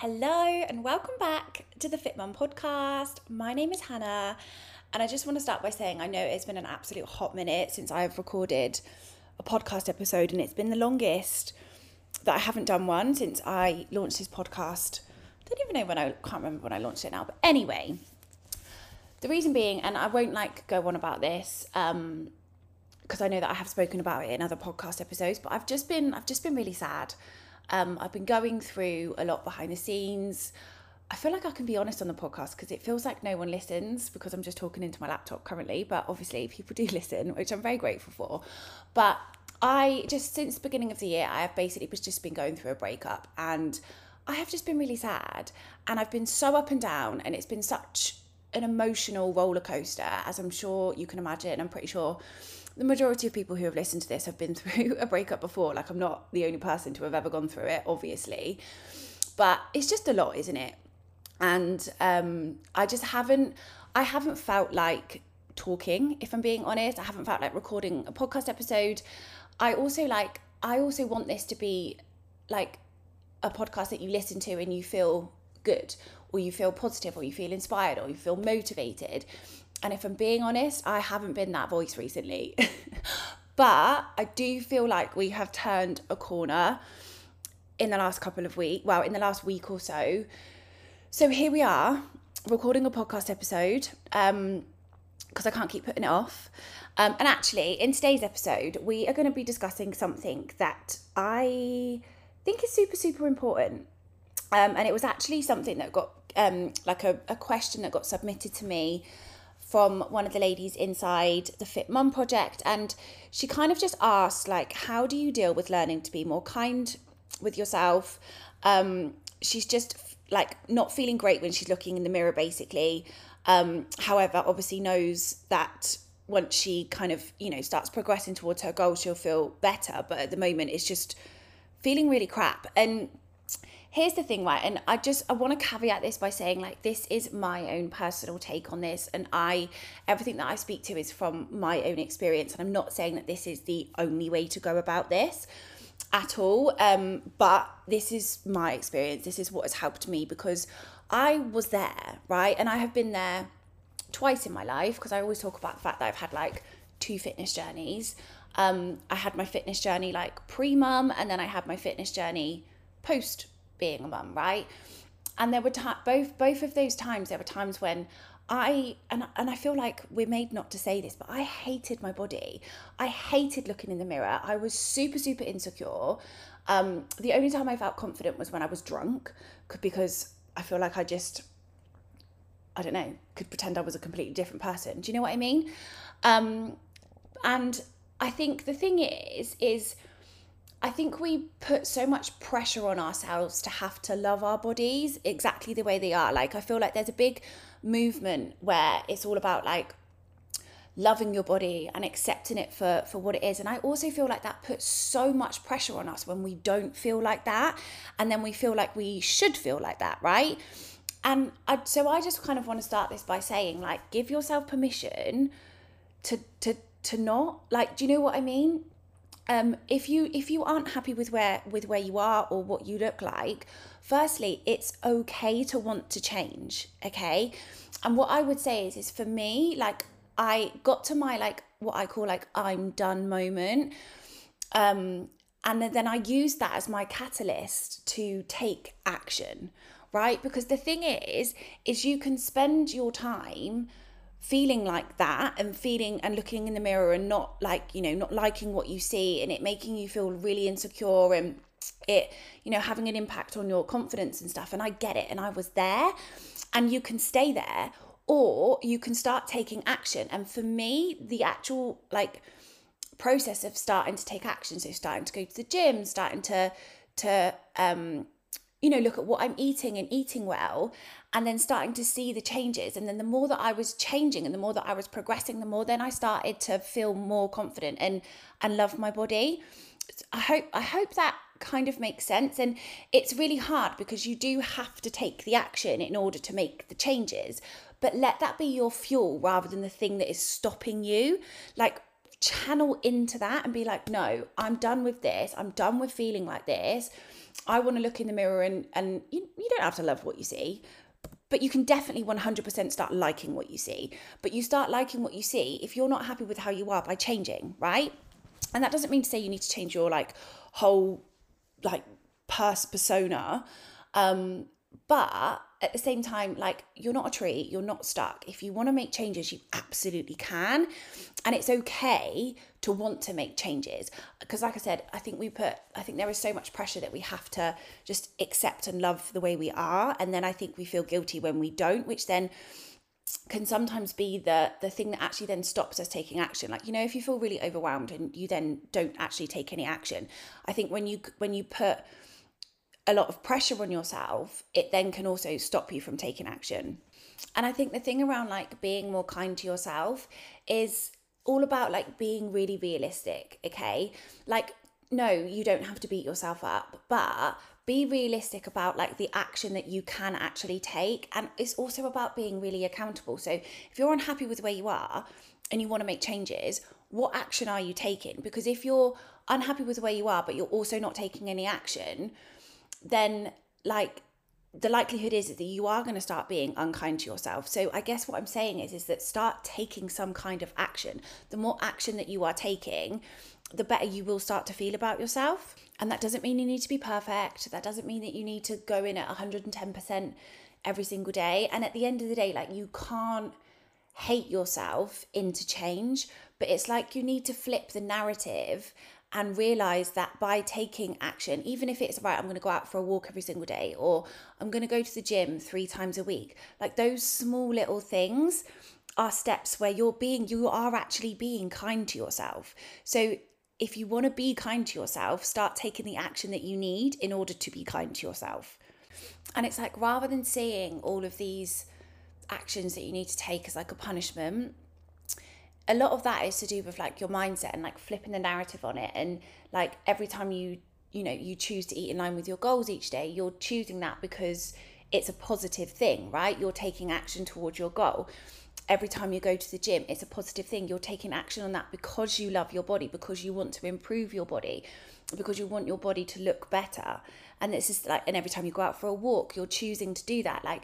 Hello and welcome back to the Fit Mum podcast. My name is Hannah, and I just want to start by saying I know it's been an absolute hot minute since I've recorded a podcast episode, and it's been the longest that I haven't done one since I launched this podcast. I don't even know when I can't remember when I launched it now, but anyway, the reason being, and I won't like go on about this, um, because I know that I have spoken about it in other podcast episodes, but I've just been I've just been really sad um, I've been going through a lot behind the scenes. I feel like I can be honest on the podcast because it feels like no one listens because I'm just talking into my laptop currently. But obviously, people do listen, which I'm very grateful for. But I just, since the beginning of the year, I have basically just been going through a breakup and I have just been really sad. And I've been so up and down, and it's been such an emotional roller coaster, as I'm sure you can imagine. I'm pretty sure the majority of people who have listened to this have been through a breakup before. Like, I'm not the only person to have ever gone through it, obviously. But it's just a lot, isn't it? And um, I just haven't, I haven't felt like talking, if I'm being honest. I haven't felt like recording a podcast episode. I also like, I also want this to be like a podcast that you listen to and you feel good or you feel positive or you feel inspired or you feel motivated and if I'm being honest, I haven't been that voice recently. but I do feel like we have turned a corner in the last couple of weeks, well, in the last week or so. So here we are recording a podcast episode um because I can't keep putting it off. Um, and actually, in today's episode, we are going to be discussing something that I think is super, super important. Um, and it was actually something that got um, like a, a question that got submitted to me from one of the ladies inside the Fit Mum project and she kind of just asked like how do you deal with learning to be more kind with yourself? Um she's just like not feeling great when she's looking in the mirror basically. Um however obviously knows that once she kind of you know starts progressing towards her goal she'll feel better. But at the moment it's just feeling really crap. And here's the thing right and i just i want to caveat this by saying like this is my own personal take on this and i everything that i speak to is from my own experience and i'm not saying that this is the only way to go about this at all um but this is my experience this is what has helped me because i was there right and i have been there twice in my life because i always talk about the fact that i've had like two fitness journeys. Um i had my fitness journey like pre-mum and then i had my fitness journey post being a mum, right? And there were both both of those times. There were times when I and and I feel like we're made not to say this, but I hated my body. I hated looking in the mirror. I was super super insecure. Um, the only time I felt confident was when I was drunk, because I feel like I just I don't know could pretend I was a completely different person. Do you know what I mean? Um, and I think the thing is is I think we put so much pressure on ourselves to have to love our bodies exactly the way they are. Like, I feel like there's a big movement where it's all about like loving your body and accepting it for for what it is. And i also feel like that puts so much pressure on us when we don't feel like that and then we feel like we should feel like that right? And I, so i just kind of want to start this by saying like give yourself permission to to to not like do you know what i mean um, if you if you aren't happy with where with where you are or what you look like firstly it's okay to want to change okay? And what i would say is is for me like i got to my like what i call like i'm done moment. Um and then i used that as my catalyst to take action right? Because the thing is is you can spend your time feeling like that and feeling and looking in the mirror and not like you know not liking what you see and it making you feel really insecure and it you know having an impact on your confidence and stuff. And I get it. And I was there. And you can stay there or you can start taking action. And for me the actual like process of starting to take action so starting to go to the gym starting to to um you know, look at what I'm eating and eating well, and then starting to see the changes. And then the more that I was changing and the more that I was progressing, the more then I started to feel more confident and and love my body. I hope I hope that kind of makes sense. And it's really hard because you do have to take the action in order to make the changes. But let that be your fuel rather than the thing that is stopping you. Like channel into that and be like, no, I'm done with this. I'm done with feeling like this I want to look in the mirror and and you, you don't have to love what you see, but you can definitely 100% start liking what you see. But you start liking what you see if you're not happy with how you are by changing, right? And that doesn't mean to say you need to change your like whole like purse persona. Um, but at the same time, like you're not a tree, you're not stuck. If you want to make changes, you absolutely can. And it's okay to want to make changes. Because, like I said, I think we put, I think there is so much pressure that we have to just accept and love the way we are. And then I think we feel guilty when we don't, which then can sometimes be the the thing that actually then stops us taking action like you know if you feel really overwhelmed and you then don't actually take any action i think when you when you put a lot of pressure on yourself, it then can also stop you from taking action. And I think the thing around like being more kind to yourself is all about like being really realistic, okay? Like, no, you don't have to beat yourself up, but be realistic about like the action that you can actually take. And it's also about being really accountable. So if you're unhappy with where you are and you want to make changes, what action are you taking? Because if you're unhappy with where you are, but you're also not taking any action, then like the likelihood is that you are going to start being unkind to yourself. So I guess what I'm saying is is that start taking some kind of action. The more action that you are taking, the better you will start to feel about yourself. And that doesn't mean you need to be perfect. That doesn't mean that you need to go in at 110% every single day. And at the end of the day, like you can't hate yourself into change, but it's like you need to flip the narrative and realize that by taking action, even if it's right, I'm going to go out for a walk every single day or I'm going to go to the gym three times a week, like those small little things are steps where you're being, you are actually being kind to yourself. So if you want to be kind to yourself, start taking the action that you need in order to be kind to yourself. And it's like rather than seeing all of these actions that you need to take as like a punishment, a lot of that is to do with like your mindset and like flipping the narrative on it. And like every time you you know you choose to eat in line with your goals each day you're choosing that because it's a positive thing right? You're taking action towards your goal. Every time you go to the gym it's a positive thing. You're taking action on that because you love your body because you want to improve your body because you want your body to look better. And this is like and every time you go out for a walk you're choosing to do that. Like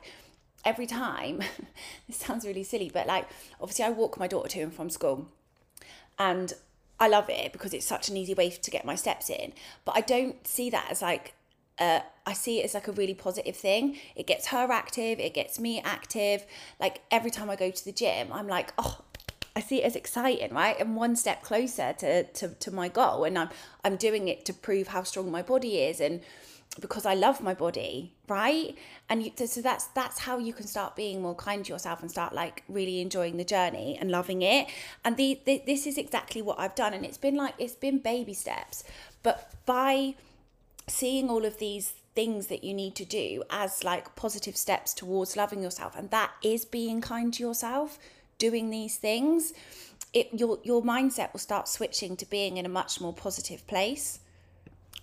every time, this sounds really silly, but like obviously I walk my daughter to and from school and I love it because it's such an easy way to get my steps in. But I don't see that as like uh, I see it as like a really positive thing. It gets her active, it gets me active. Like every time I go to the gym, I'm like, oh, I see it as exciting, right? And one step closer to, to, to my goal. And I'm I'm doing it to prove how strong my body is and because I love my body, right? And you, so that's that's how you can start being more kind to yourself and start like really enjoying the journey and loving it. And the, the this is exactly what I've done, and it's been like it's been baby steps, but by seeing all of these things that you need to do as like positive steps towards loving yourself, and that is being kind to yourself, doing these things. It, your your mindset will start switching to being in a much more positive place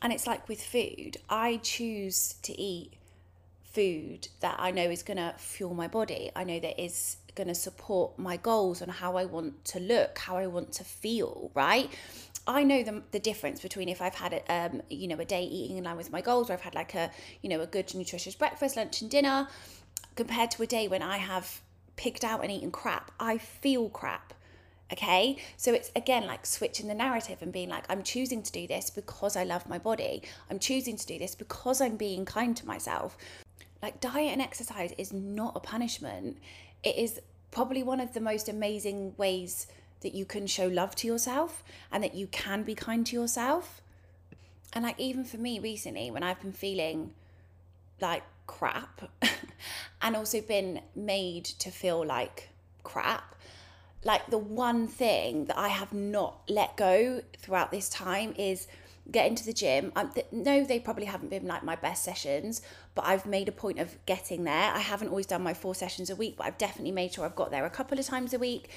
and it's like with food, I choose to eat food that I know is going to fuel my body. I know that is going to support my goals on how I want to look, how I want to feel, right? I know the, the difference between if I've had a, um, you know, a day eating in line with my goals, or I've had like a, you know, a good nutritious breakfast, lunch, and dinner, compared to a day when I have picked out and eaten crap. I feel crap. Okay, so it's again like switching the narrative and being like, I'm choosing to do this because I love my body. I'm choosing to do this because I'm being kind to myself. Like, diet and exercise is not a punishment, it is probably one of the most amazing ways that you can show love to yourself and that you can be kind to yourself. And like, even for me recently, when I've been feeling like crap and also been made to feel like crap like the one thing that I have not let go throughout this time is getting to the gym. Um, th- no, they probably haven't been like my best sessions, but I've made a point of getting there. I haven't always done my four sessions a week, but I've definitely made sure I've got there a couple of times a week.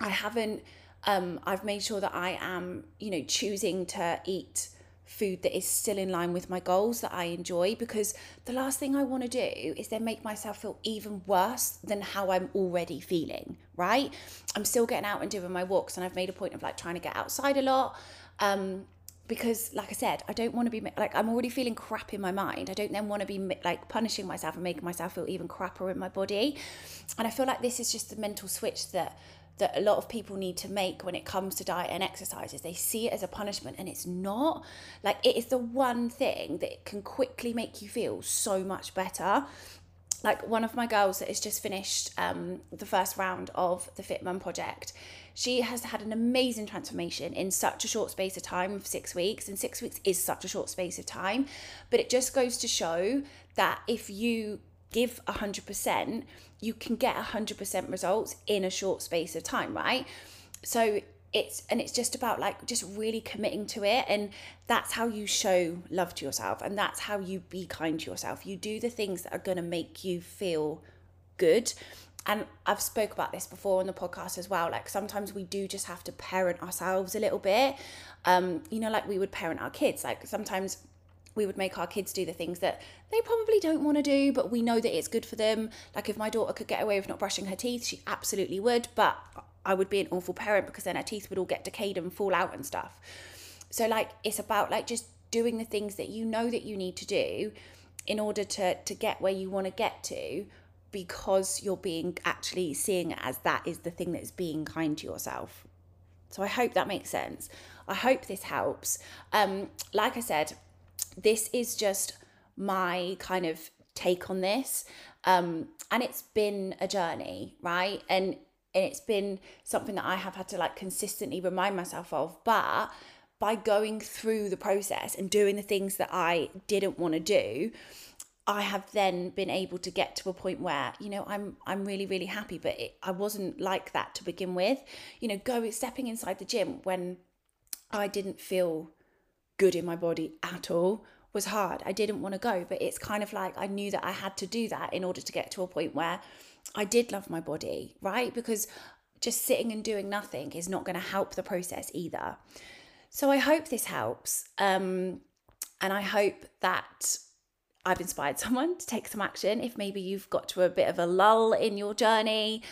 I haven't. Um, I've made sure that I am, you know, choosing to eat food that is still in line with my goals that I enjoy because the last thing I want to do is then make myself feel even worse than how I'm already feeling, right? I'm still getting out and doing my walks and I've made a point of like trying to get outside a lot. Um, because like i said i don't want to be like i'm already feeling crap in my mind i don't then want to be like punishing myself and making myself feel even crapper in my body and i feel like this is just the mental switch that that a lot of people need to make when it comes to diet and exercise is they see it as a punishment and it's not like it is the one thing that can quickly make you feel so much better like one of my girls that has just finished um, the first round of the Fit Mum project, she has had an amazing transformation in such a short space of time of six weeks. And six weeks is such a short space of time. But it just goes to show that if you give 100%, you can get 100% results in a short space of time, right? So it's and it's just about like just really committing to it and that's how you show love to yourself and that's how you be kind to yourself you do the things that are going to make you feel good and I've spoke about this before on the podcast as well like sometimes we do just have to parent ourselves a little bit um you know like we would parent our kids like sometimes we would make our kids do the things that they probably don't want to do, but we know that it's good for them. Like if my daughter could get away with not brushing her teeth, she absolutely would. But I would be an awful parent because then her teeth would all get decayed and fall out and stuff. So like it's about like just doing the things that you know that you need to do in order to to get where you want to get to because you're being actually seeing it as that is the thing that is being kind to yourself. So I hope that makes sense. I hope this helps. Um, like I said, this is just my kind of take on this. Um, and it's been a journey, right? And and it's been something that I have had to like consistently remind myself of. But by going through the process and doing the things that I didn't want to do, I have then been able to get to a point where you know I'm I'm really really happy. But it, I wasn't like that to begin with. You know, going stepping inside the gym when I didn't feel good in my body at all was hard. I didn't want to go, but it's kind of like I knew that I had to do that in order to get to a point where I did love my body, right? Because just sitting and doing nothing is not going to help the process either. So I hope this helps. Um, and I hope that I've inspired someone to take some action if maybe you've got to a bit of a lull in your journey.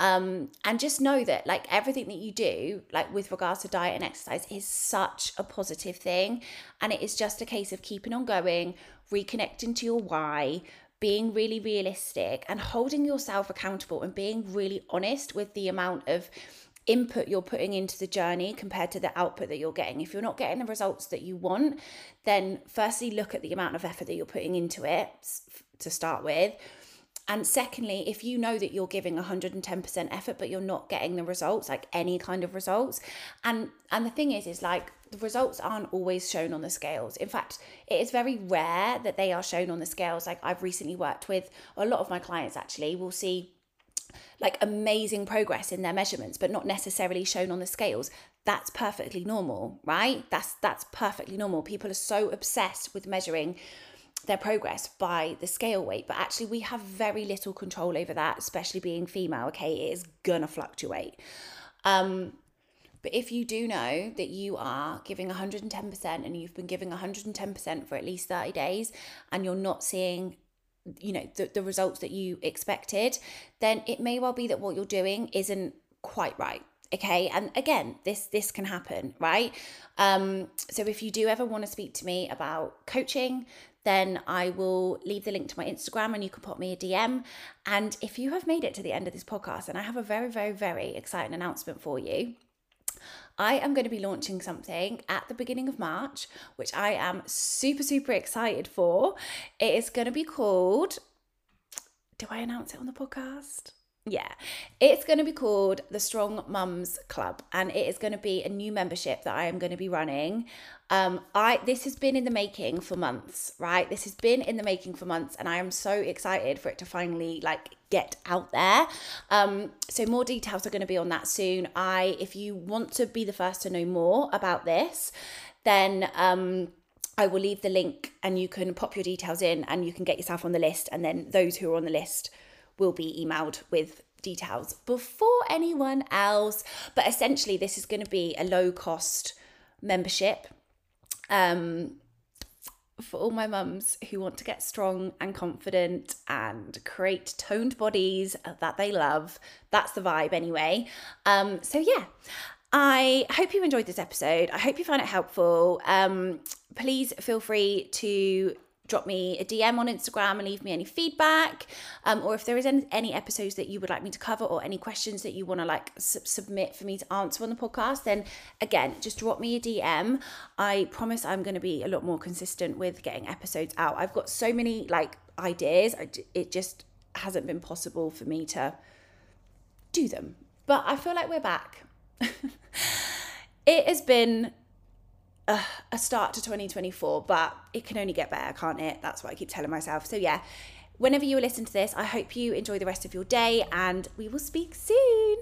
Um, and just know that like everything that you do, like with regards to diet and exercise, is such a positive thing. And it is just a case of keeping on going, reconnecting to your why, being really realistic and holding yourself accountable and being really honest with the amount of input you're putting into the journey compared to the output that you're getting. If you're not getting the results that you want, then firstly, look at the amount of effort that you're putting into it to start with. And secondly, if you know that you're giving 110% effort but you're not getting the results, like any kind of results, and and the thing is is like the results aren't always shown on the scales. In fact, it is very rare that they are shown on the scales. Like I've recently worked with a lot of my clients actually will see like amazing progress in their measurements but not necessarily shown on the scales. That's perfectly normal right? That's that's perfectly normal. People are so obsessed with measuring their progress by the scale weight but actually we have very little control over that especially being female okay? It is gonna fluctuate. Um but if you do know that you are giving 110% and you've been giving 110% for at least 30 days and you're not seeing you know the, the results that you expected then it may well be that what you're doing isn't quite right okay and again this this can happen right um so if you do ever want to speak to me about coaching then I will leave the link to my Instagram and you can pop me a DM. And if you have made it to the end of this podcast, and I have a very, very, very exciting announcement for you. I am going to be launching something at the beginning of March, which I am super, super excited for. It is going to be called. Do I announce it on the podcast? Yeah, it's going to be called the Strong Mums Club, and it is going to be a new membership that I am going to be running. Um, I this has been in the making for months, right? This has been in the making for months, and I am so excited for it to finally like get out there. Um, so more details are going to be on that soon. I, if you want to be the first to know more about this, then um, I will leave the link, and you can pop your details in, and you can get yourself on the list, and then those who are on the list will be emailed with details before anyone else. But essentially, this is going to be a low cost membership um, for all my mums who want to get strong and confident and create toned bodies that they love. That's the vibe, anyway. Um, so, yeah. I hope you enjoyed this episode. I hope you found it helpful. Um, please feel free to drop me a DM on Instagram and leave me any feedback. Um, or if there is any, any, episodes that you would like me to cover or any questions that you want to like su- submit for me to answer on the podcast, then again, just drop me a DM. I promise I'm going to be a lot more consistent with getting episodes out. I've got so many like ideas, I, it just hasn't been possible for me to do them. But I feel like we're back. it has been a, a start to 2024, but it can only get better, can't it? That's what I keep telling myself. So, yeah, whenever you listen to this, I hope you enjoy the rest of your day and we will speak soon.